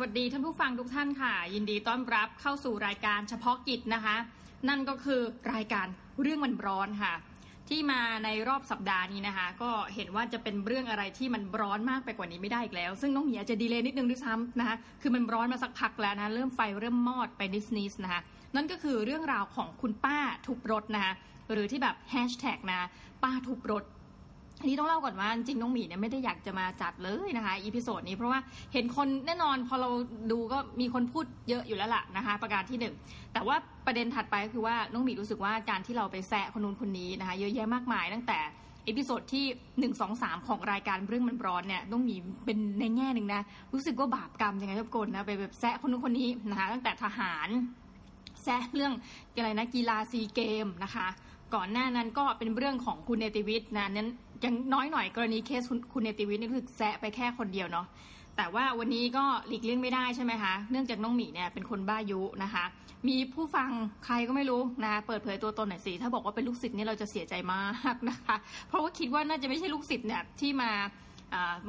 สวัสดีท่านผู้ฟังทุกท่านค่ะ ยินดีต้อนรับเข้าสู่รายการเฉพาะกิจนะคะ นั่นก็คือรายการเรื่องมันร้อนค่ะ ที่มาในรอบสัปดาห์นี้นะคะ ก็เห็นว่าจะเป็นเรื่องอะไรที่มันร้อนมากไปกว่านี้ไม่ได้อีกแล้ว ซึ่งน้องหมีจะ delay นิดนึงด้วยซ้ำนะคะคือมันร้อนมาสักพักแล้วนะเริ่มไฟเริ่มมอดไปนิสนิสนะคะนั่นก็คือเรื่องราวของคุณป้าทุบรถนะคะหรือที่แบบแฮชแท็กนะป้าทุบรถ อันนี้ต้องเล่าก่อนว่าจริงๆ น้องหมีเนี่ยไม่ได้อยากจะมาจัดเลยนะคะ episode นี้เพราะว่าเห็นคนแน่นอนพอเราดูก็มีคนพูดเยอะอยู่แล้วล่ะนะคะ ประการที่หนึ่งแต่ว่าประเด็นถัดไปก็คือว่าน้องหมีรู้สึกว่าการที่เราไปแซะคนนู้นคนนี้นะคะ เยอะแยะมากมายตั้งแต่ episode ที่หนึ่งสองสามของรายการเรื่องมันร้อนเนี่ยต้องมีเป็นในแง่หนึ่งนะ รู้สึกว่าบาปกรรมยังไงทุกคนนะไปแบบแซะคนนู้นคนนี้นะคะตั้งแต่ทหารแซะเรื่องอะไรนะกีฬาซีเกมส์นะคะ ก่อนหน้านั้นก็เป็นเรื่องของคุณเนติวิทย์นะนั้น ยังน้อยหน่อยกรณีเคสคุณเนติวิทย์นี่คือแซะไปแค่คนเดียวเนาะแต่ว่าวันนี้ก็หลีกเลี่ยงไม่ได้ใช่ไหมคะ เนื่องจากน้องหมีเนี่ยเป็นคนบ้ายุนะคะ มีผู้ฟังใครก็ไม่รู้นะเปิดเผยตัวตนหน่อยสิ ถ้าบอกว่าเป็นลูกศิษย์นี่เราจะเสียใจมากนะคะ เพราะว่าคิดว่าน่าจะไม่ใช่ลูกศิษย์เนี่ยที่มา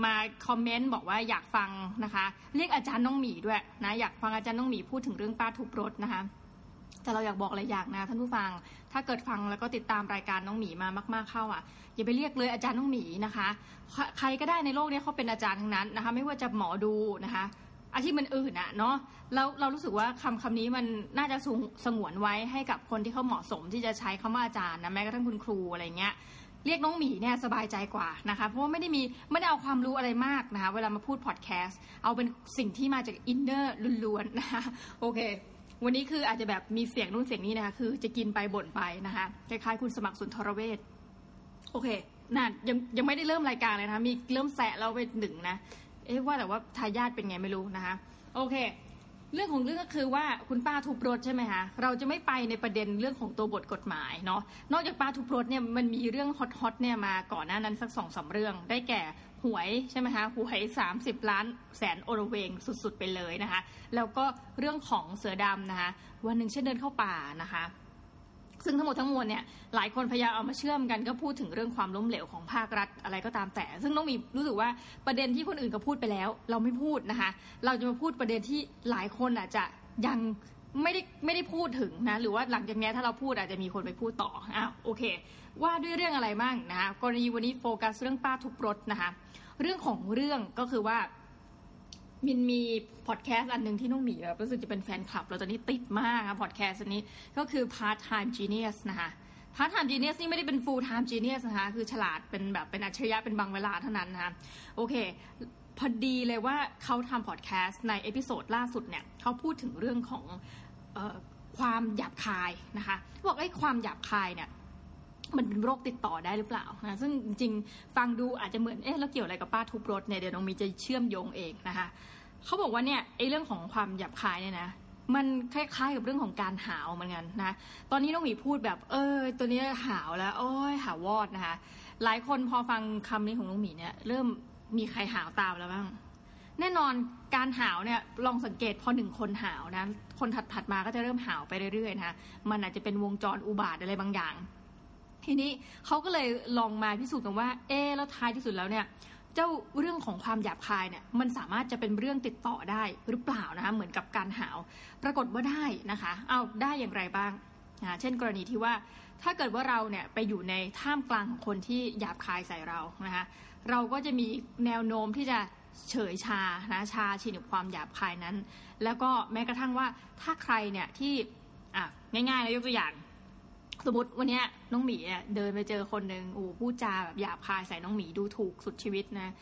มาคอมเมนต์บอกว่าอยากฟังนะคะ เรียกอาจารย์น้องหมีด้วยนะอยากฟังอาจารย์น้องหมีพูดถึงเรื่องป้าทุบรถนะคะ แต่เราอยากบอกอะไรอย่างนะท่านผู้ฟัง ถ้าเกิดฟังแล้วก็ติดตามรายการน้องหมีมามาก ๆเข้าอะ อย่าไปเรียกเลยอาจารย์น้องหมีนะคะ ใครก็ได้ในโลกนี้เขาเป็นอาจารย์ทั้งนั้นนะคะ ไม่ว่าจะหมอดูนะคะอาชีพมันอื่นอะเนาะแล้วเรารู้สึกว่าคำคำนี้มันน่าจะสูงสงวนไว้ให้กับคนที่เขาเหมาะสมที่จะใช้คำว่าอาจารย์นะแม้กระทั่งคุณครูอะไรเงี้ยเรียกน้องหมีเนี่ยสบายใจกว่านะคะ เพราะว่าไม่ได้มีไม่ได้เอาความรู้อะไรมากนะคะ เวลามาพูดพอดแคสต์เอาเป็นสิ่งที่มาจาก innerล้วนๆนะคะโอเค วันนี้คืออาจจะแบบมีเสียงนู่นเสียงนี้นะคะ คือจะกินไปบ่นไปนะคะคล้ายๆคุณสมัครสุนทรเวชโอเคนั่นยังยังไม่ได้เริ่มรายการเลยนะคะมีเริ่มแสะเราไปหนึ่งนะ เอ๊ะว่าแต่ว่าทายาทเป็นไงไม่รู้นะคะ โอเค เรื่องของเรื่องก็คือว่าคุณป้าทุบรถใช่ไหมคะเราจะไม่ไปในประเด็นเรื่องของตัวบทกฎหมายเนาะนอกจากป้าทุบรถเนี่ยมันมีเรื่องฮอตๆเนี่ยมาก่อนหน้านั้นสักสองสาเรื่องได้แก่ หวยใช่ไหมคะหวยสามสิบล้านแสนโอรเวงสุดๆไปเลยนะคะ แล้วก็เรื่องของเสือดำนะคะ วันหนึ่งเช่นเดินเข้าป่านะคะ ซึ่งทั้งหมดทั้งมวลเนี่ยหลายคนพยายามเอามาเชื่อมกันก็พูดถึงเรื่องความล้มเหลวของภาครัฐอะไรก็ตามแต่ ซึ่งต้องมีรู้สึกว่าประเด็นที่คนอื่นก็พูดไปแล้ว เราไม่พูดนะคะ เราจะมาพูดประเด็นที่หลายคนอาจจะยัง ไม่ได้ไม่ได้พูดถึงนะ หรือว่าหลังจากนี้ถ้าเราพูดอาจจะมีคนไปพูดต่ออ้าวโอเค ว่าด้วยเรื่องอะไรบ้างนะคะกรณีวันนี้โฟกัสเรื่องป้าทุบรถนะคะเรื่องของเรื่องก็คือว่ามันมีพอดแคสต์อันหนึ่งที่น้องหมีแบบรู้สึกจะเป็นแฟนคลับเราตอนนี้ติดมากครับพอดแคสต์อันนี้ก็คือ part time genius นะคะ part time genius นี่ไม่ได้เป็น full time genius นะคะ คือฉลาดเป็นแบบเป็นอัจฉริยะเป็นบางเวลาเท่านั้นนะคะ โอเค พอดีเลยว่าเขาทำพอดแคสต์ใน episode ล่าสุดเนี่ยเขาพูดถึงเรื่องของออความหยาบคายนะคะบอกไอ้ความหยาบคายเนี่ยมันเป็นโรคติดต่อได้หรือเปล่านะซึ่งจริงๆ ฟังดูอาจจะเหมือนเอ๊ะแล้วเกี่ยวอะไรกับป้าทุบรถเนี่ยเดี๋ยวน้องมีจะเชื่อมโยงเองนะคะเขาบอกว่าเนี่ยไอ้เรื่องของความหยาบคายเนี่ยนะมันคล้ายๆกับเรื่องของการหาวเหมือนกันนะ ตอนนี้น้องหมีพูดแบบ เออ ตัวนี้หาวแล้ว โอ้ยหาวอดนะคะ หลายคนพอฟังคำนี้ของน้องหมีเนี่ย เริ่ม มีใครหาวตามแล้วบ้าง แน่นอนการหาวเนี่ยลองสังเกตพอหนึ่งคนหาวนะ คนถัดๆมาก็จะเริ่มหาวไปเรื่อยๆนะคะมันอาจจะเป็นวงจรอุบาทอะไรบางอย่าง ทีนี้เขาก็เลยลองมาพิสูจน์กันว่า เอแล้วท้ายที่สุดแล้วเนี่ยเจ้าเรื่องของความหยาบคายเนี่ยมันสามารถจะเป็นเรื่องติดต่อได้หรือเปล่านะคะเหมือนกับการหาว ปรากฏว่าได้นะคะเอาได้อย่างไรบ้างนะเช่นกรณีที่ว่าถ้าเกิดว่าเราเนี่ยไปอยู่ในท่ามกลางของคนที่หยาบคายใส่เรานะคะ เราก็จะมีแนวโน้มที่จะเฉยชานะชาชินกับความหยาบคายนั้น แล้วก็แม้กระทั่งว่าถ้าใครเนี่ยที่อะง่ายๆนะยกตัวอย่าง สมมติวันนี้น้องหมีเนี่ยเดินไปเจอคนหนึ่งโอ้พูดจาแบบหยาบคายใส่น้องหมีดูถูกสุดชีวิตนะ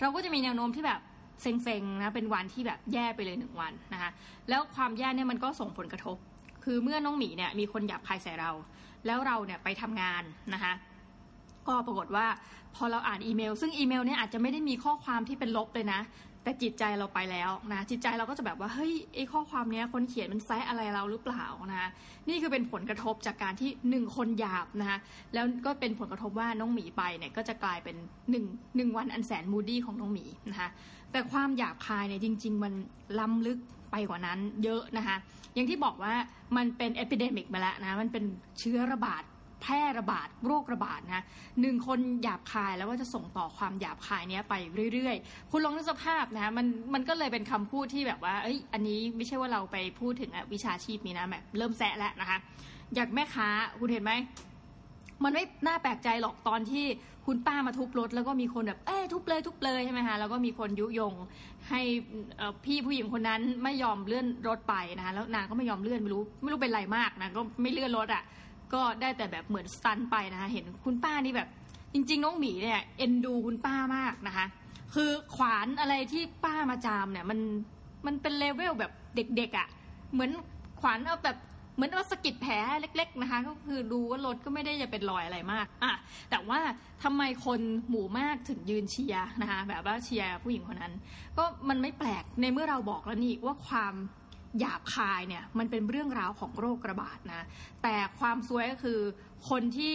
เราก็จะมีแนวโน้มที่แบบเซ็งๆนะเป็นวันที่แบบแย่ไปเลยหนึ่งวันนะคะแล้วความแย่เนี่ยมันก็ส่งผลกระทบ คือเมื่อน้องหมีเนี่ยมีคนหยาบคายใส่เรา แล้วเราเนี่ยไปทำงานนะคะ ก็ปรากฏว่า พอเราอ่านอีเมล ซึ่งอีเมลเนี่ยอาจจะไม่ได้มีข้อความที่เป็นลบเลยนะ แต่จิตใจเราไปแล้วนะจิตใจเราก็จะแบบว่าเฮ้ยไอ้ข้อความเนี้ยคนเขียนมันแซะอะไรเราหรือเปล่านะนี่คือเป็นผลกระทบจากการที่หนึ่งคนหยาบนะคะแล้วก็เป็นผลกระทบว่าน้องหมีไปเนี่ยก็จะกลายเป็นหนึ่งหนึ่งวันอันแสนมูดี้ของน้องหมีนะคะแต่ความหยาบคายเนี่ยจริง ๆ มันล้ำลึกไปกว่านั้นเยอะนะคะอย่างที่บอกว่ามันเป็น epidemic มาแล้วนะมันเป็นเชื้อระบาด แพร่ระบาดโรคระบาดนะหนึ่งคนหยาบคายแล้วก็จะส่งต่อความหยาบคายเนี้ยไปเรื่อยๆ คุณลองนึกสภาพนะมันมันก็เลยเป็นคำพูดที่แบบว่า เอ้ย อันนี้ไม่ใช่ว่าเราไปพูดถึงวิชาชีพนี้นะแบบเริ่มแซะแล้วนะคะ อย่างแม่ค้าคุณเห็นไหมมันไม่น่าแปลกใจหรอกตอนที่คุณป้ามาทุบรถ แล้วก็มีคนแบบเอ้ทุบเลยทุบเลยใช่ไหมคะแล้วก็มีคนยุยงให้พี่ผู้หญิงคนนั้นไม่ยอมเลื่อนรถไปนะคะแล้วนางก็ไม่ยอมเลื่อนไม่รู้ไม่รู้เป็นไรมากนะก็ไม่เลื่อนรถอะ่ะ ก็ได้แต่แบบเหมือน stun ไปนะคะ เห็นคุณป้านี่แบบ จริง ๆ น้องหมีเนี่ยเอ็นดูคุณป้ามากนะคะ คือขวานอะไรที่ป้ามาจามเนี่ย มันมันเป็นเลเวลแบบเด็กๆอะ่ะ เหมือนขวานเอาแบบเหมือนว่าสะกิดแผลเล็ก ๆนะคะ ก็คือดูว่ารถก็ไม่ได้จะเป็นรอยอะไรมากอะแต่ว่าทำไมคนหมู่มากถึงยืนเชียร์นะคะ แบบว่าเชียร์ผู้หญิงคนนั้น ก็มันไม่แปลกในเมื่อเราบอกแล้วนี่ว่าความ หยาบคายเนี่ยมันเป็นเรื่องราวของโรคระบาดนะแต่ความซวยก็คือคนที่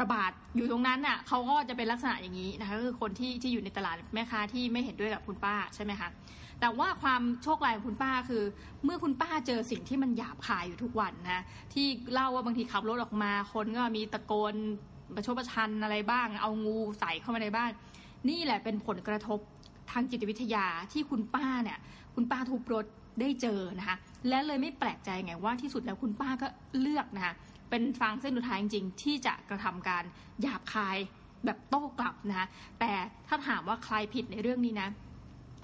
ระบาดอยู่ตรงนั้นน่ะเขาก็จะเป็นลักษณะอย่างนี้นะคะก็คือคนที่ที่อยู่ในตลาดแม่ค้าที่ไม่เห็นด้วยกับคุณป้าใช่ไหมคะแต่ว่าความโชคร้ายของคุณป้าคือ เมื่อคุณป้าเจอสิ่งที่มันหยาบคายอยู่ทุกวันนะที่เล่าว่าบางทีขับรถออกมา คนก็มีตะโกนประชดประชันอะไรบ้าง เอางูใส่เข้ามาในบ้าน นี่แหละเป็นผลกระทบทางจิตวิทยาที่คุณป้าเนี่ย คุณป้าทุบรถ ได้เจอนะคะและเลยไม่แปลกใจไงว่าที่สุดแล้วคุณป้าก็เลือกนะคะเป็นฟังเส้นสุดท้ายจริงๆ ที่จะกระทำการหยาบคายแบบโต้กลับนะคะแต่ถ้าถามว่าใครผิดในเรื่องนี้นะ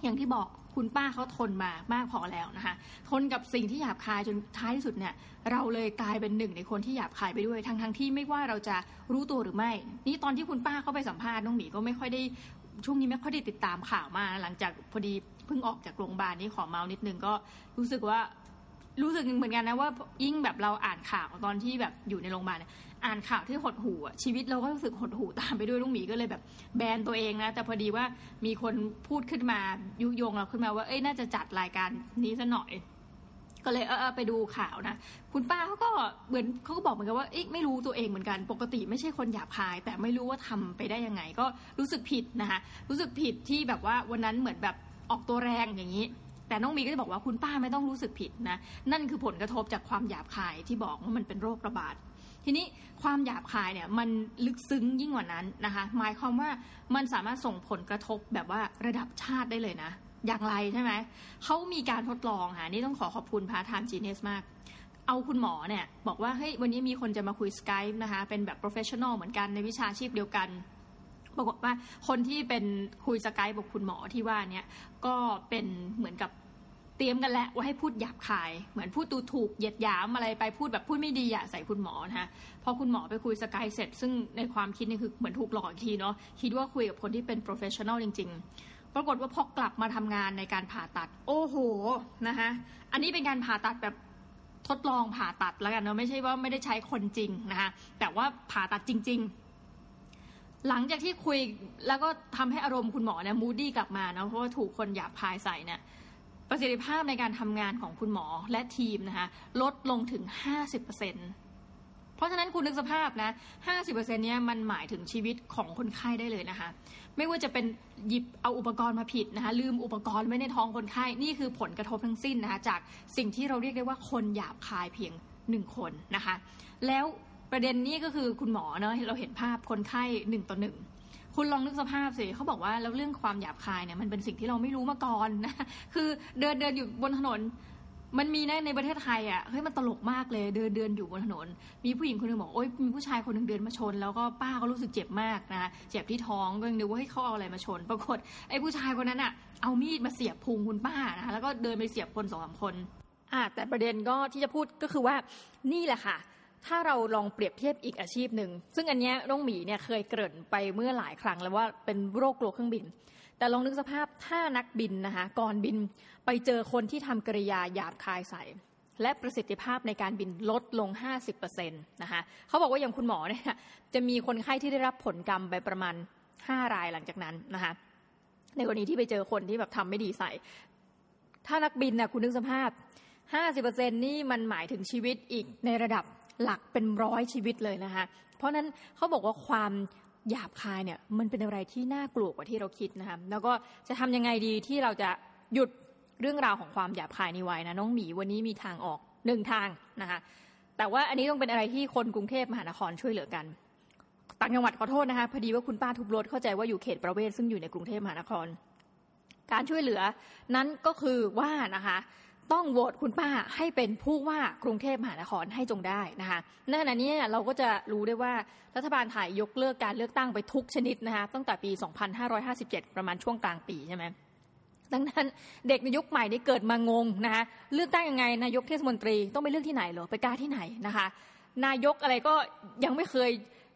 อย่างที่บอกคุณป้าเขาทนมามากพอแล้วนะคะทนกับสิ่งที่หยาบคายจนท้ายที่สุดเนี่ยเราเลยกลายเป็นหนึ่งในคนที่หยาบคายไปด้วยทั้งทั้งที่ไม่ว่าเราจะรู้ตัวหรือไม่ นี่ตอนที่คุณป้าเขาไปสัมภาษณ์น้องหมีก็ไม่ค่อยได้ช่วงนี้ไม่ค่อยได้ติดตามข่าวมาหลังจากพอดี พิ่งออกจากโรงพยาบาลนี่ขอเมานิดนึงก็รู้สึกว่ารู้สึกเหมือนกันนะว่ายิ่งแบบเราอ่านข่าวตอนที่แบบอยู่ในโรงพยาบาลเนี่ยอ่านข่าวที่หดหู่ชีวิตเราก็รู้สึกหดหู่ตามไปด้วยลุงหมีก็เลยแบบแบนตัวเองนะ แต่พอดีว่ามีคนพูดขึ้นมายุยงเราขึ้นมาว่าเอ้ยน่าจะจัดรายการนี้ซะหน่อย ก็เลยเออไปดูข่าวนะคุณป้าเขาก็เหมือนเขาก็บอกเหมือนกันว่าเอ๊ะไม่รู้ตัวเองเหมือนกัน ปกติไม่ใช่คนหยาบคาย แต่ไม่รู้ว่าทำไปได้ยังไง ก็รู้สึกผิดนะคะรู้สึกผิดที่แบบว่าวันนั้นเหมือนแบบ ออกตัวแรงอย่างนี้ แต่น้องมีก็จะบอกว่าคุณป้าไม่ต้องรู้สึกผิดนะ นั่นคือผลกระทบจากความหยาบคายที่บอกว่ามันเป็นโรคระบาดทีนี้ความหยาบคายเนี่ยมันลึกซึ้งยิ่งกว่านั้นนะคะหมายความว่ามันสามารถส่งผลกระทบแบบว่าระดับชาติได้เลยนะ อย่างไรใช่ไหมเขามีการทดลองค่ะนี่ต้องขอขอบคุณ part time genius มาก เอาคุณหมอเนี่ยบอกว่าเฮ้ยวันนี้มีคนจะมาคุย Skype นะคะเป็นแบบ professional เหมือนกันในวิชาชีพเดียวกัน ปรากฏว่าคนที่เป็นคุย Skype บอกคุณหมอที่ว่าเนี่ยก็เป็นเหมือนกับเตรียมกันแล้วว่าให้พูดหยาบคาย เหมือนพูดดูถูกเหยียดหยามอะไรไปพูดแบบพูดไม่ดีอะใส่คุณหมอนะคะพอคุณหมอไปคุย Skype เสร็จ ซึ่งในความคิดนี่คือเหมือนถูกหลอกอีกทีเนาะคิดว่าคุยกับคนที่เป็น professional จริง ๆ ปรากฏว่าพอกลับมาทำงานในการผ่าตัด โอ้โหนะคะอันนี้เป็นการผ่าตัดแบบทดลองผ่าตัดแล้วกันเนาะไม่ใช่ว่าไม่ได้ใช้คนจริงนะคะแต่ว่าผ่าตัดจริง ๆ หลังจากที่คุยแล้วก็ทำให้อารมณ์คุณหมอเนี่ย moody กลับมาเนาะเพราะว่าถูกคนหยาบคายใส่เนี่ยประสิทธิภาพในการทำงานของคุณหมอและทีมนะคะลดลงถึง 50%เพราะฉะนั้นคุณนึกสภาพนะ 50%เนี้ยมันหมายถึงชีวิตของคนไข้ได้เลยนะคะ ไม่ว่าจะเป็นหยิบเอาอุปกรณ์มาผิดนะคะ ลืมอุปกรณ์ไว้ในท้องคนไข้ นี่คือผลกระทบทั้งสิ้นนะคะ จากสิ่งที่เราเรียกได้ว่าคนหยาบคายเพียงหนึ่งคนนะคะ แล้ว ประเด็นนี้ก็คือคุณหมอเนาะเราเห็นภาพคนไข้หนึ่งต่อหนึ่งคุณลองนึกสภาพสิเขาบอกว่าแล้วเรื่องความหยาบคายเนี่ยมันเป็นสิ่งที่เราไม่รู้มาก่อนนะคือเดินเดินอยู่บนถนน มันมีนะในประเทศไทยอะเฮ้ยมันตลกมากเลย เดินเดินอยู่บนถนน มีผู้หญิงคนหนึ่งบอกโอ๊ยมีผู้ชายคนหนึ่งเดินมาชน แล้วก็ป้าก็รู้สึกเจ็บมากนะเจ็บที่ท้องก็ยังนึกว่าให้เขาเอาอะไรมาชน ปรากฏไอ้ผู้ชายคนนั้นอะเอามีดมาเสียบพุงคุณป้านะคะแล้วก็เดินไปเสียบคนสองสามคนอ่าแต่ประเด็นก็ที่จะพูดก็คือว่านี่แหละค่ะ ถ้าเราลองเปรียบเทียบอีกอาชีพหนึ่ง ซึ่งอันนี้น้องหมีเนี่ยเคยเกริ่นไปเมื่อหลายครั้งแล้วว่าเป็นโรคกลัวเครื่องบิน แต่ลองนึกสภาพถ้านักบินนะคะก่อนบินไปเจอคนที่ทำกริยาหยาบคายใส่และประสิทธิภาพในการบินลดลง 50%นะคะเขาบอกว่าอย่างคุณหมอเนี่ยจะมีคนไข้ที่ได้รับผลกรรมไปประมาณ 5 รายหลังจากนั้นนะคะในกรณีที่ไปเจอคนที่แบบทำไม่ดีใส่ ถ้านักบินนะคุณนึกสภาพ 50%นี่มันหมายถึงชีวิตอีกในระดับ หลักเป็นร้อยชีวิตเลยนะคะ เพราะนั้นเขาบอกว่าความหยาบคายเนี่ยมันเป็นอะไรที่น่ากลัวกว่าที่เราคิดนะคะแล้วก็จะทำยังไงดีที่เราจะหยุดเรื่องราวของความหยาบคายนี้ไว้นะน้องหมีวันนี้มีทางออกหนึ่งทางนะคะแต่ว่าอันนี้ต้องเป็นอะไรที่คนกรุงเทพมหานครช่วยเหลือกันต่างจังหวัดขอโทษนะคะพอดีว่าคุณป้าทุบรถเข้าใจว่าอยู่เขตประเวศซึ่งอยู่ในกรุงเทพมหานคร การช่วยเหลือนั้นก็คือว่านะคะ ต้องโหวตคุณป้าให้เป็นผู้ว่ากรุงเทพมหานครให้จงได้นะคะในขณะนี้เราก็จะรู้ได้ว่ารัฐบาลไทยยกเลิกการเลือกตั้งไปทุกชนิดนะคะตั้งแต่ปี 2557 ประมาณช่วงกลางปีใช่ไหมดังนั้นเด็กในยุคใหม่นี้เกิดมางงนะคะเลือกตั้งยังไงนายกเทศมนตรีต้องไปเลือกที่ไหนหรอไปกาที่ไหนนะคะ นายกอะไรก็ยังไม่เคย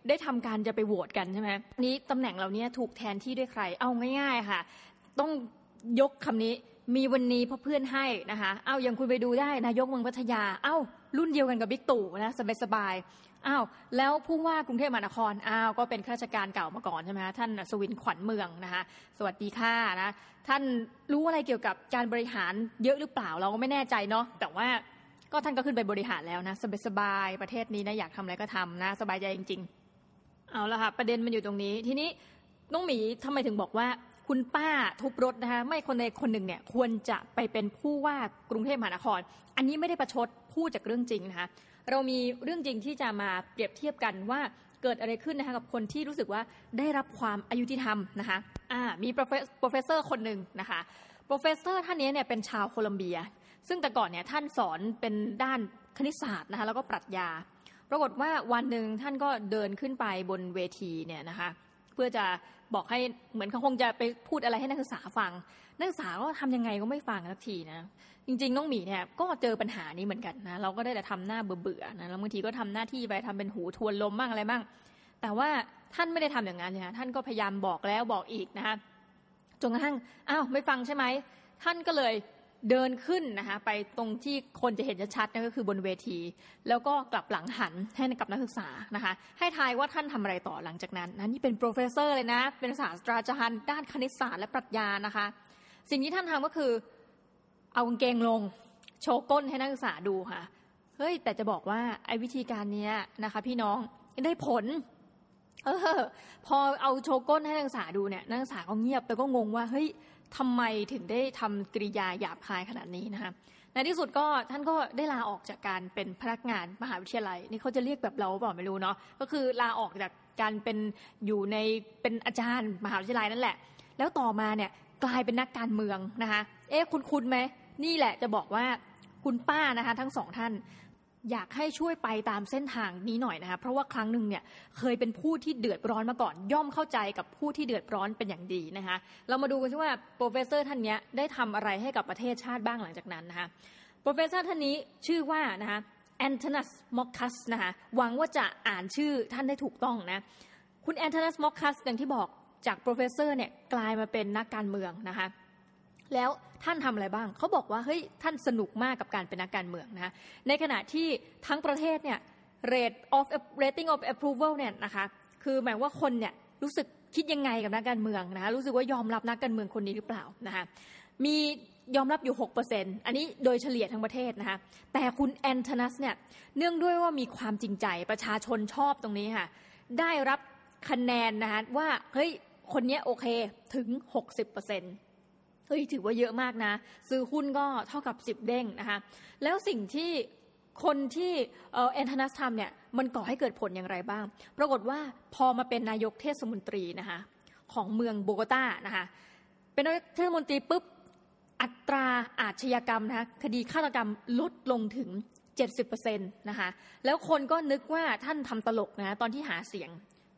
ได้ทำการจะไปโหวตกันใช่ไหมนี้ตำแหน่งเหล่านี้ถูกแทนที่ด้วยใครเอาง่ายๆค่ะ ต้องยกคำนี้ มีวันนี้เพราะเพื่อนให้นะคะ เอาอย่างคุณไปดูได้นายกเมืองพัทยา เอ้ารุ่นเดียวกันกับบิ๊กตู่นะสบายสบายอ้าวแล้วผู้ว่ากรุงเทพมหานครอ้าวก็เป็นข้าราชการเก่ามาก่อนใช่ไหมคะท่านสวินขวัญเมืองนะคะสวัสดีค่ะนะท่านรู้อะไรเกี่ยวกับการบริหารเยอะหรือเปล่าเราก็ไม่แน่ใจเนาะแต่ว่าก็ท่านก็ขึ้นไปบริหารแล้วนะสบายสบายประเทศนี้นะอยากทำอะไรก็ทำนะสบายใจจริง ๆ เอาละค่ะประเด็นมันอยู่ตรงนี้ ทีนี้น้องหมีทำไมถึงบอกว่า คุณป้าทุบรถนะคะไม่คนใดคนหนึ่งเนี่ยควรจะไปเป็นผู้ว่ากรุงเทพมหานคร อันนี้ไม่ได้ประชดพูดจากเรื่องจริงนะคะเรามีเรื่องจริงที่จะมาเปรียบเทียบกันว่าเกิดอะไรขึ้นนะคะกับคนที่รู้สึกว่าได้รับความอยุติธรรมนะคะอ่ามี professor คนหนึ่งนะคะ professor ท่านนี้เนี่ยเป็นชาวโคลัมเบีย ซึ่งแต่ก่อนเนี่ยท่านสอนเป็นด้านคณิตศาสตร์นะคะแล้วก็ปรัชญา ปรากฏว่าวันหนึ่งท่านก็เดินขึ้นไปบนเวทีเนี่ยนะคะ เพื่อจะบอกให้เหมือนเขาคงจะไปพูดอะไรให้นักศึกษาฟัง นักศึกษาก็ทำยังไงก็ไม่ฟังสักทีนะจริงๆน้องหมีเนี่ยก็เจอปัญหานี้เหมือนกันนะเราก็ได้แต่ทำหน้าเบื่อๆนะแล้วบางทีก็ทำหน้าที่ไปทำเป็นหูทวนลมบ้างอะไรบ้างแต่ว่าท่านไม่ได้ทำอย่างนั้นเนี่ยท่านก็พยายามบอกแล้วบอกอีกนะคะจนกระทั่งอ้าวไม่ฟังใช่ไหมท่านก็เลย เดินขึ้นนะคะไปตรงที่คนจะเห็นชัดๆนั่นก็คือบนเวที แล้วก็กลับหลังหันให้กับนักศึกษานะคะ ให้ทายว่าท่านทำอะไรต่อหลังจากนั้นนะนี่เป็น professor เลยนะ เป็นศาสตราจารย์ด้านคณิตศาสตร์และปรัชญานะคะ สิ่งที่ท่านทำก็คือเอากางเกงลง โชว์ก้นให้นักศึกษาดูค่ะเฮ้ยแต่จะบอกว่าไอ้วิธีการนี้นะคะ พี่น้องได้ผลเออพอเอาโชว์ก้นให้นักศึกษาดูเนี่ยนักศึกษาก็เงียบแล้วก็งงว่าเฮ้ย ทำไมถึงได้ทำกริยาหยาบคายขนาดนี้นะคะในที่สุดก็ท่านก็ได้ลาออกจากการเป็นพนักงานมหาวิทยาลัย นี่เขาจะเรียกแบบเราเปล่าไม่รู้เนาะก็คือลาออกจากการเป็นอยู่ในเป็นอาจารย์มหาวิทยาลัยนั่นแหละ แล้วต่อมาเนี่ยกลายเป็นนักการเมืองนะคะ เอ๊ะคุ้นคุ้นไหมนี่แหละจะบอกว่าคุณป้านะคะ ทั้งสองท่าน อยากให้ช่วยไปตามเส้นทางนี้หน่อยนะคะเพราะว่าครั้งหนึ่งเนี่ยเคยเป็นผู้ที่เดือดร้อนมาก่อน ย่อมเข้าใจกับผู้ที่เดือดร้อนเป็นอย่างดีนะคะเรามาดูกันว่า professor ท่านนี้ได้ทำอะไรให้กับประเทศชาติบ้างหลังจากนั้นนะคะ professor ท่านนี้ชื่อว่านะคะแอนโทนัสมอคคัสนะคะหวังว่าจะอ่านชื่อท่านได้ถูกต้องนะคุณแอนโทนัสมอคคัสอย่างที่บอกจาก professor เนี่ยกลายมาเป็นนักการเมืองนะคะ แล้วท่านทำอะไรบ้าง เขาบอกว่าเฮ้ยท่านสนุกมากกับการเป็นนักการเมืองนะในขณะที่ทั้งประเทศเนี่ย rate of rating of approval เนี่ยนะคะคือหมายว่าคนเนี่ยรู้สึกคิดยังไงกับนักการเมืองนะคะรู้สึกว่ายอมรับนักการเมืองคนนี้หรือเปล่านะคะมียอมรับอยู่ 6%อันนี้โดยเฉลี่ยทั้งประเทศนะคะแต่คุณแอนทนัสเนี่ยเนื่องด้วยว่ามีความจริงใจประชาชนชอบตรงนี้ค่ะได้รับคะแนนนะคะว่าเฮ้ยคนนี้โอเคถึง 60%เเฮ้ยถือว่าเยอะมากนะ ซื้อหุ้นก็เท่ากับสิบเด้งนะคะแล้วสิ่งที่คนที่แอนทนัสทำเนี่ยมันก่อให้เกิดผลอย่างไรบ้าง ปรากฏว่าพอมาเป็นนายกเทศมนตรีนะคะของเมืองโบกตานะคะเป็นนายกเทศมนตรีปุ๊บอัตราอาชญากรรมนะคะคดีฆาตกรรมลดลงถึง 70%นะคะแล้วคนก็นึกว่าท่านทำตลกนะตอนที่หาเสียง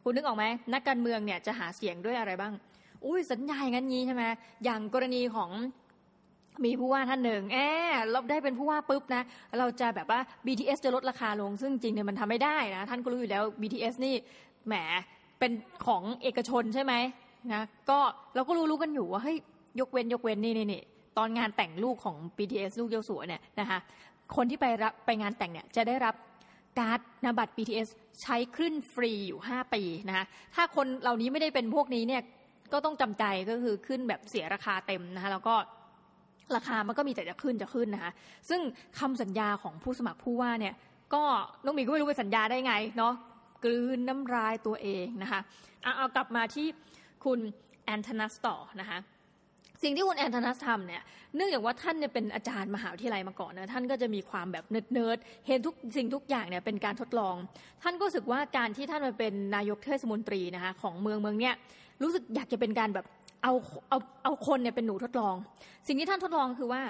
คุณนึกออกไหมนักการเมืองเนี่ยจะหาเสียงด้วยอะไรบ้าง อุ้ยสัญญาอย่างนั้นงี้ใช่ไหมอย่างกรณีของมีผู้ว่าท่านหนึ่งแอบเราได้เป็นผู้ว่าปุ๊บนะ เราจะแบบว่า BTS จะลดราคาลง ซึ่งจริงเนี่ยมันทำไม่ได้นะ ท่านก็รู้อยู่แล้ว BTS นี่แหมเป็นของเอกชนใช่ไหมนะก็เราก็รู้รู้กันอยู่ว่าเฮ้ยยกเว้นยกเว้นนี่นี่นี่ตอนงานแต่งลูกของ BTS ลูกเจ้าสัวเนี่ยนะคะคนที่ไปรับไปงานแต่งเนี่ยจะได้รับการ์ดนบัตร BTS ใช้ขึ้นฟรีอยู่ 5 ปีนะคะถ้าคนเหล่านี้ไม่ได้เป็นพวกนี้เนี่ย ก็ต้องจำใจก็คือขึ้นแบบเสียราคาเต็มนะคะแล้วก็ราคามันก็มีแต่จะขึ้นจะขึ้นนะคะซึ่งคำสัญญาของผู้สมัครผู้ว่าเนี่ยก็น้องมีก็ไม่รู้ไปสัญญาได้ไงเนาะกลืนน้ำลายตัวเองนะคะเอาเอากลับมาที่คุณแอนทนัสต่อนะคะสิ่งที่คุณแอนทนัสทำเนี่ยเนื่องจากว่าท่านเนี่ยเป็นอาจารย์มหาวิทยาลัยมาก่อนนะท่านก็จะมีความแบบเนิร์ดเห็นทุกสิ่งทุกอย่างเนี่ยเป็นการทดลอง ท่านก็รู้สึกว่าการที่ท่านมาเป็นนายกเทศมนตรีนะคะของเมืองเมืองเนี้ย รู้สึกอยากจะเป็นการแบบเอาเอาเอาคนเนี่ยเป็นหนูทดลอง สิ่งที่ท่านทดลองคือว่า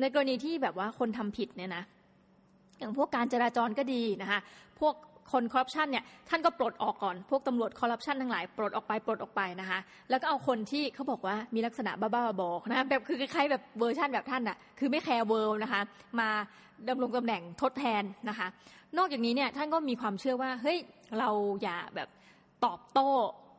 ในกรณีที่แบบว่าคนทำผิดเนี่ยนะอย่างพวกการจราจรก็ดีนะคะพวกคนคอร์รัปชันเนี่ยท่านก็ปลดออกก่อน พวกตำรวจคอร์รัปชันทั้งหลายปลดออกไปปลดออกไปนะคะแล้วก็เอาคนที่เขาบอกว่ามีลักษณะบ้าๆบอๆนะแบบคือคล้ายๆแบบเวอร์ชันแบบท่านอะคือไม่ care world นะคะมาดำรงตำแหน่งทดแทนนะคะ นอกจากนี้เนี่ยท่านก็มีความเชื่อว่าเฮ้ยเราอย่าแบบตอบโต้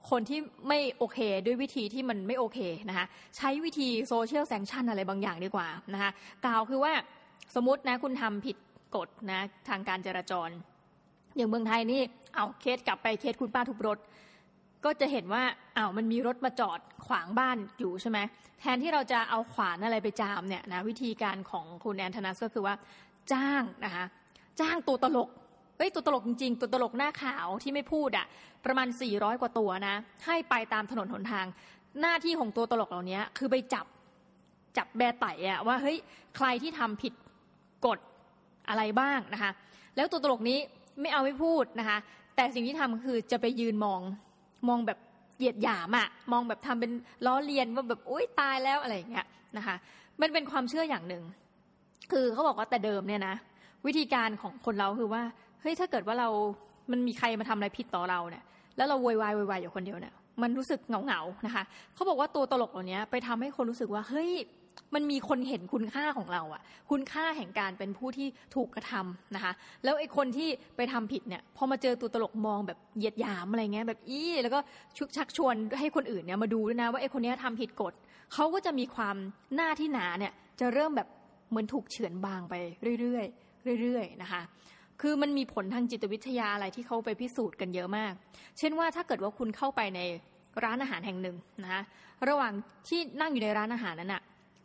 คนที่ไม่โอเคด้วยวิธีที่มันไม่โอเคนะคะใช้วิธี social sanction อะไรบางอย่างดีกว่านะคะกล่าวคือว่าสมมตินะคุณทำผิดกฎนะทางการจราจร อย่างเมืองไทยนี่เอาเคสกลับไปเคสคุณป้าทุบรถ ก็จะเห็นว่าอ้าวมันมีรถมาจอดขวางบ้านอยู่ใช่ไหมแทนที่เราจะเอาขวานอะไรไปจามเนี่ยนะวิธีการของคุณแอนทนัสก็คือว่าจ้างนะคะจ้างตัวตลก เอ้ยตัวตลกจริงๆ ตัวตลกหน้าขาวที่ไม่พูดอะประมาณ 400 กว่าตัวนะ ให้ไปตามถนนหนทาง หน้าที่ของตัวตลกเหล่านี้คือไปจับจับแบไต่อะว่าเฮ้ยใครที่ทำผิดกฎอะไรบ้างนะคะ แล้วตัวตลกนี้ไม่เอาไม่พูดนะคะ แต่สิ่งที่ทำคือจะไปยืนมองมองแบบเหยียดหยามอะมองแบบทำเป็นล้อเลียนว่าแบบอุ้ยตายแล้วอะไรอย่างเงี้ยนะคะ มันเป็นความเชื่ออย่างหนึ่ง คือเขาบอกว่าแต่เดิมเนี่ยนะวิธีการของคนเราคือว่า ฮ้ยถ้าเกิดว่าเรา มันมีใครมาทำอะไรผิดต่อเราเนี่ย แล้วเราโวยวายโวยวายอยู่คนเดียวเนี่ย มันรู้สึกเหงาเหงาๆนะคะ เขาบอกว่าตัวตลกเหล่านี้ไปทำให้คนรู้สึกว่า เฮ้ย มันมีคนเห็นคุณค่าของเราอะคุณค่าแห่งการเป็นผู้ที่ถูกกระทำนะคะ แล้วไอ้คนที่ไปทำผิดเนี่ย พอมาเจอตัวตลกมองแบบเหยียดหยามอะไรเงี้ย แบบอี้แล้วก็ชุกชักชวนให้คนอื่นเนี่ยมาดูด้วยนะว่าไอ้คนนี้ทำผิดกฎ เขาก็จะมีความหน้าที่หนาเนี่ย จะเริ่มแบบเหมือนถูกเฉือนบางไปเรื่อยๆเรื่อยๆนะคะ คือมันมีผลทางจิตวิทยาอะไรที่เขาไปพิสูจน์กันเยอะมาก เช่นว่าถ้าเกิดว่าคุณเข้าไปในร้านอาหารแห่งหนึ่งนะคะระหว่างที่นั่งอยู่ในร้านอาหารนั้นอะ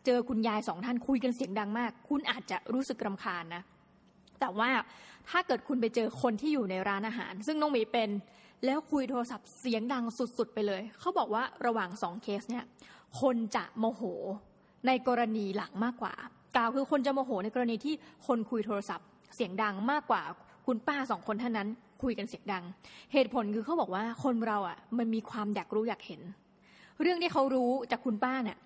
เจอคุณยายสองท่านคุยกันเสียงดังมาก คุณอาจจะรู้สึกรำคาญนะ แต่ว่าถ้าเกิดคุณไปเจอคนที่อยู่ในร้านอาหาร ซึ่งน้องหมีเป็นแล้วคุยโทรศัพท์เสียงดังสุดๆ ไปเลย เขาบอกว่าระหว่างสองเคสเนี่ย คนจะโมโหในกรณีหลังมากกว่า กล่าวคือคนจะโมโหในกรณีที่คนคุยโทรศัพท์ เสียงดังมากกว่าคุณป้าสองคนท่านนั้น คุยกันเสียงดัง เหตุผลคือเขาบอกว่าคนเราอะ มันมีความอยากรู้อยากเห็น เรื่องที่เขารู้จากคุณป้าเนี่ย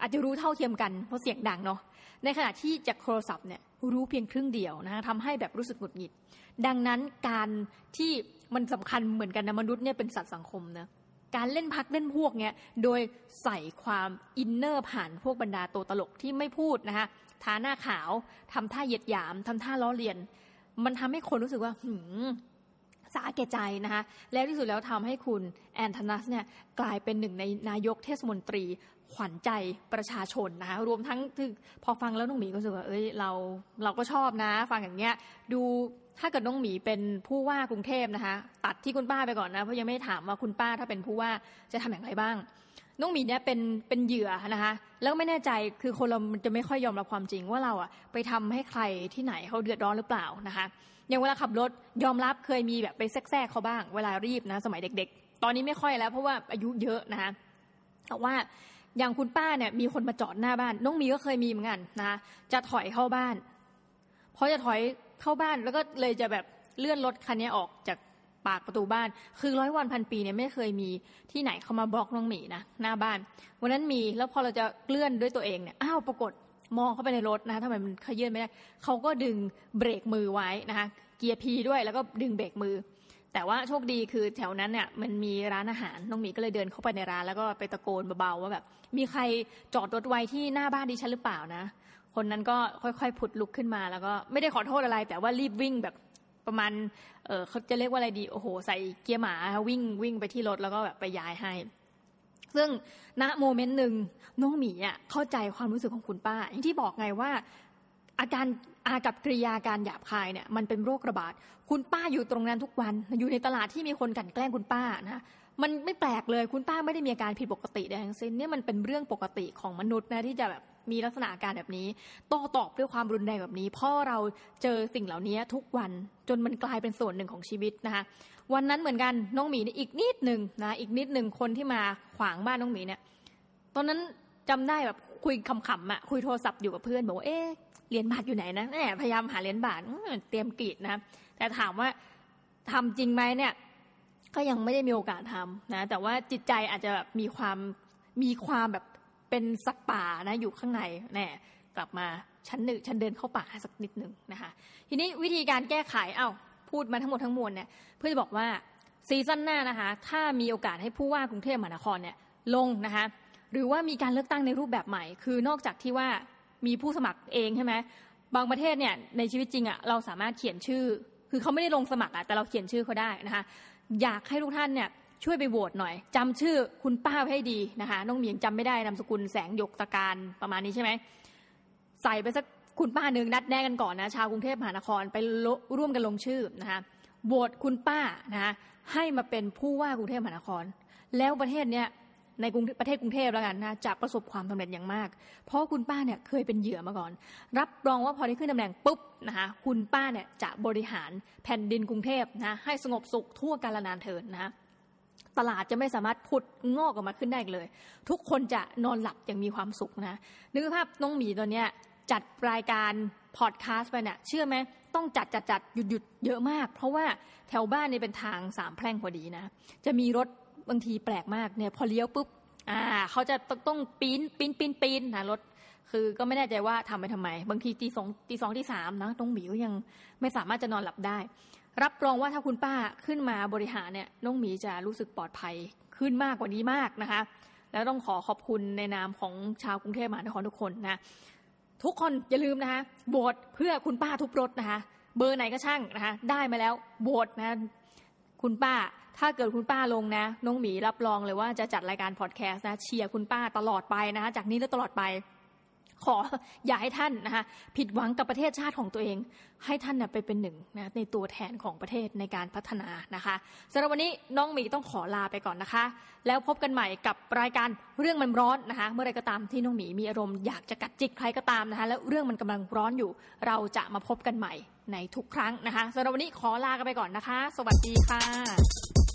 อาจจะรู้เท่าเทียมกันเพราะเสียงดังเนาะในขณะที่จากโทรศัพท์เนี่ยรู้เพียงครึ่งเดียวนะคะทำให้แบบรู้สึกหงุดหงิด ดังนั้นการที่มันสำคัญเหมือนกันนะมนุษย์เนี่ยเป็นสัตว์สังคมนะการเล่นพักเล่นพวกเนี่ยโดยใส่ความอินเนอร์ผ่านพวกบรรดาตัวตลกที่ไม่พูดนะคะ ทาหน้าขาวทำท่าเหยียดหยามทำท่าล้อเลียน มันทำให้คนรู้สึกว่าหืมสาแก่ใจนะคะ แล้วที่สุดแล้วทำให้คุณแอนทนัสเนี่ยกลายเป็นหนึ่งในนายกเทศมนตรีขวัญใจประชาชนนะคะรวมทั้งคือพอฟังแล้วน้องหมีก็รู้สึกว่าเอ้ยเราเราก็ชอบนะ ฟังอย่างเงี้ยดูถ้าเกิดน้องหมีเป็นผู้ว่ากรุงเทพนะคะ ตัดที่คุณป้าไปก่อนนะ เพราะยังไม่ถามว่าคุณป้าถ้าเป็นผู้ว่าจะทำอย่างไรบ้าง น้องหมีเนี่ยเป็นเป็นเหยื่อนะคะ แล้วก็ไม่แน่ใจคือคนเรามันจะไม่ค่อยยอมรับความจริงว่าเราอะไปทำให้ใครที่ไหนเขาเดือดร้อนหรือเปล่านะคะอย่างเวลาขับรถยอมรับเคยมีแบบไปแทรกเขาบ้าง เวลารีบนะสมัยเด็ก ๆ ตอนนี้ไม่ค่อยแล้วเพราะว่าอายุเยอะนะคะแต่ว่าอย่างคุณป้าเนี่ยมีคนมาจอดหน้าบ้าน น้องมีก็เคยมีเหมือนกันนะจะถอยเข้าบ้านพอจะถอยเข้าบ้านแล้วก็เลยจะแบบเลื่อนรถคันนี้ออกจาก ปากประตูบ้าน คือร้อยวันพันปีเนี่ยไม่เคยมีที่ไหนเขามาบล็อกน้องหมีนะหน้าบ้าน วันนั้นมีแล้วพอเราจะเลื่อนด้วยตัวเองเนี่ยอ้าวปรากฏมองเข้าไปในรถนะคะทำไมมันขยื่นไม่ได้เขาก็ดึงเบรกมือไว้นะคะเกียร์พีด้วยแล้วก็ดึงเบรกมือ แต่ว่าโชคดีคือแถวนั้นเนี่ยมันมีร้านอาหารน้องหมีก็เลยเดินเข้าไปในร้านแล้วก็ไปตะโกนเบาๆว่าแบบ มีใครจอดรถไว้ที่หน้าบ้านดิฉันหรือเปล่านะ คนนั้นก็ค่อยๆผุดลุกขึ้นมาแล้วก็ไม่ได้ขอโทษอะไร แต่ว่ารีบวิ่งแบบ ประมาณเออเขาจะเรียกว่าอะไรดี โอ้โห ใส่เกียร์หมาวิ่งวิ่งไปที่รถแล้วก็แบบไปย้ายให้ ซึ่งณโมเมนต์หนึ่งน้องหมีอะเข้าใจความรู้สึกของคุณป้า อย่างที่บอกไงว่าอาการอากับกริยาการหยาบคายเนี่ยมันเป็นโรคระบาด คุณป้าอยู่ตรงนั้นทุกวัน อยู่ในตลาดที่มีคนกันแกล้งคุณป้านะมันไม่แปลกเลยคุณป้าไม่ได้มีอาการผิดปกติใดทั้งสิ้นเนี่ยมันเป็นเรื่องปกติของมนุษย์นะที่จะแบบ มีลักษณะอาการแบบนี้โต้ตอบด้วยความรุนแรงแบบนี้พราะเราเจอสิ่งเหล่านี้ทุกวันจนมันกลายเป็นส่วนหนึ่งของชีวิตนะคะวันนั้นเหมือนกันน้องหมีนี่อีกนิดหนึ่งนะอีกนิดหนึ่งคนที่มาขวางบ้านน้องหมีเนี่ย ตอนนั้นจำได้แบบคุยขำๆอะคุยโทรศัพท์อยู่กับเพื่อนบอกว่าเอ๊ะเหรียญบาทอยู่ไหนนะแหมพยายามหาเหรียญบาทเตรียมกรีดนะแต่ถามว่าทำจริงไหมเนี่ย ก็ยังไม่ได้มีโอกาสทำนะแต่ว่าจิตใจอาจจะแบบมีความมีความแบบ เป็นสัตว์ป่านะอยู่ข้างในแน่กลับมาชั้นหนึ่งชั้นเดินเข้าป่าสักนิดหนึ่งนะคะทีนี้วิธีการแก้ไขเอา้าพูดมาทั้งหมดทั้งมวลเนี่ยเพื่อจะบอกว่าซีซั่นหน้านะคะถ้ามีโอกาสให้ผู้ว่ากรุงเทพมหานครเนี่ยลงนะคะหรือว่ามีการเลือกตั้งในรูปแบบใหม่ คือนอกจากที่ว่ามีผู้สมัครเองใช่ไหมบางประเทศเนี่ยในชีวิตจริงอะ่ะเราสามารถเขียนชื่อ คือเขาไม่ได้ลงสมัครอะ่ะแต่เราเขียนชื่อเขาได้นะคะอยากให้ทุกท่านเนี่ย ช่วยไปโหวตหน่อยจำชื่อคุณป้าให้ดีนะคะน้องเมียงจำไม่ได้นามสกุลแสงหยกตะการประมาณนี้ใช่ไหมใส่ไปสักคุณป้าหนึ่งนัดแน่กันก่อนนะชาวกรุงเทพมหานครไปร่วมกันลงชื่อนะคะโหวตคุณป้านะคะให้มาเป็นผู้ว่ากรุงเทพมหานคร แล้วประเทศเนี้ยในกรุงประเทศกรุงเทพแล้วกันนะจะประสบความสำเร็จอย่างมาก เพราะคุณป้าเนี่ยเคยเป็นเหยื่อมาก่อน รับรองว่าพอได้ขึ้นตำแหน่งปุ๊บนะคะคุณป้าเนี่ยจะบริหารแผ่นดินกรุงเทพนะให้สงบสุขทั่วกาลนานเทินนะะ ตลาดจะไม่สามารถผุดงอกออกมาขึ้นได้เลย ทุกคนจะนอนหลับอย่างมีความสุขนะนึกภาพน้องหมีตัวเนี้ยจัดรายการพอดแคสต์ไปเนี่ยเชื่อไหมต้องจัดจัดจัดหยุดหยุดเยอะมาก เพราะว่าแถวบ้านนี่เป็นทางสามแพร่งพอดีนะ จะมีรถบางทีแปลกมากเนี่ยพอเลี้ยวปุ๊บอ่าเขาจะต้องปีนปีนปีนปีนนะรถคือก็ไม่แน่ใจว่าทำไปทำไม บางทีตีสองตีสองตีสามนะน้องหมีก็ยังไม่สามารถจะนอนหลับได้ รับรองว่าถ้าคุณป้าขึ้นมาบริหารเนี่ยน้องหมีจะรู้สึกปลอดภัยขึ้นมากกว่านี้มากนะคะ แล้วต้องขอขอบคุณในนามของชาวกรุงเทพมหานครทุกคนนะทุกคนอย่าลืมนะคะโหวตเพื่อคุณป้าทุบรถนะคะ เบอร์ไหนก็ช่างนะคะ ได้มาแล้วโหวตนะคุณป้าถ้าเกิดคุณป้าลงนะ น้องหมีรับรองเลยว่าจะจัดรายการพอดแคสต์นะเชียร์คุณป้าตลอดไปนะคะจากนี้และตลอดไป ขออย่าให้ท่านนะคะผิดหวังกับประเทศชาติของตัวเอง ให้ท่านนะไปเป็นหนึ่งนะในตัวแทนของประเทศในการพัฒนานะคะสำหรับวันนี้น้องหมีต้องขอลาไปก่อนนะคะ แล้วพบกันใหม่กับรายการเรื่องมันร้อนนะคะเมื่อไรก็ตามที่น้องหมีมีอารมณ์อยากจะกัดจิกใครก็ตามนะคะแล้วเรื่องมันกำลังร้อนอยู่ เราจะมาพบกันใหม่ในทุกครั้งนะคะสำหรับวันนี้ขอลากันไปก่อนนะคะ สวัสดีค่ะ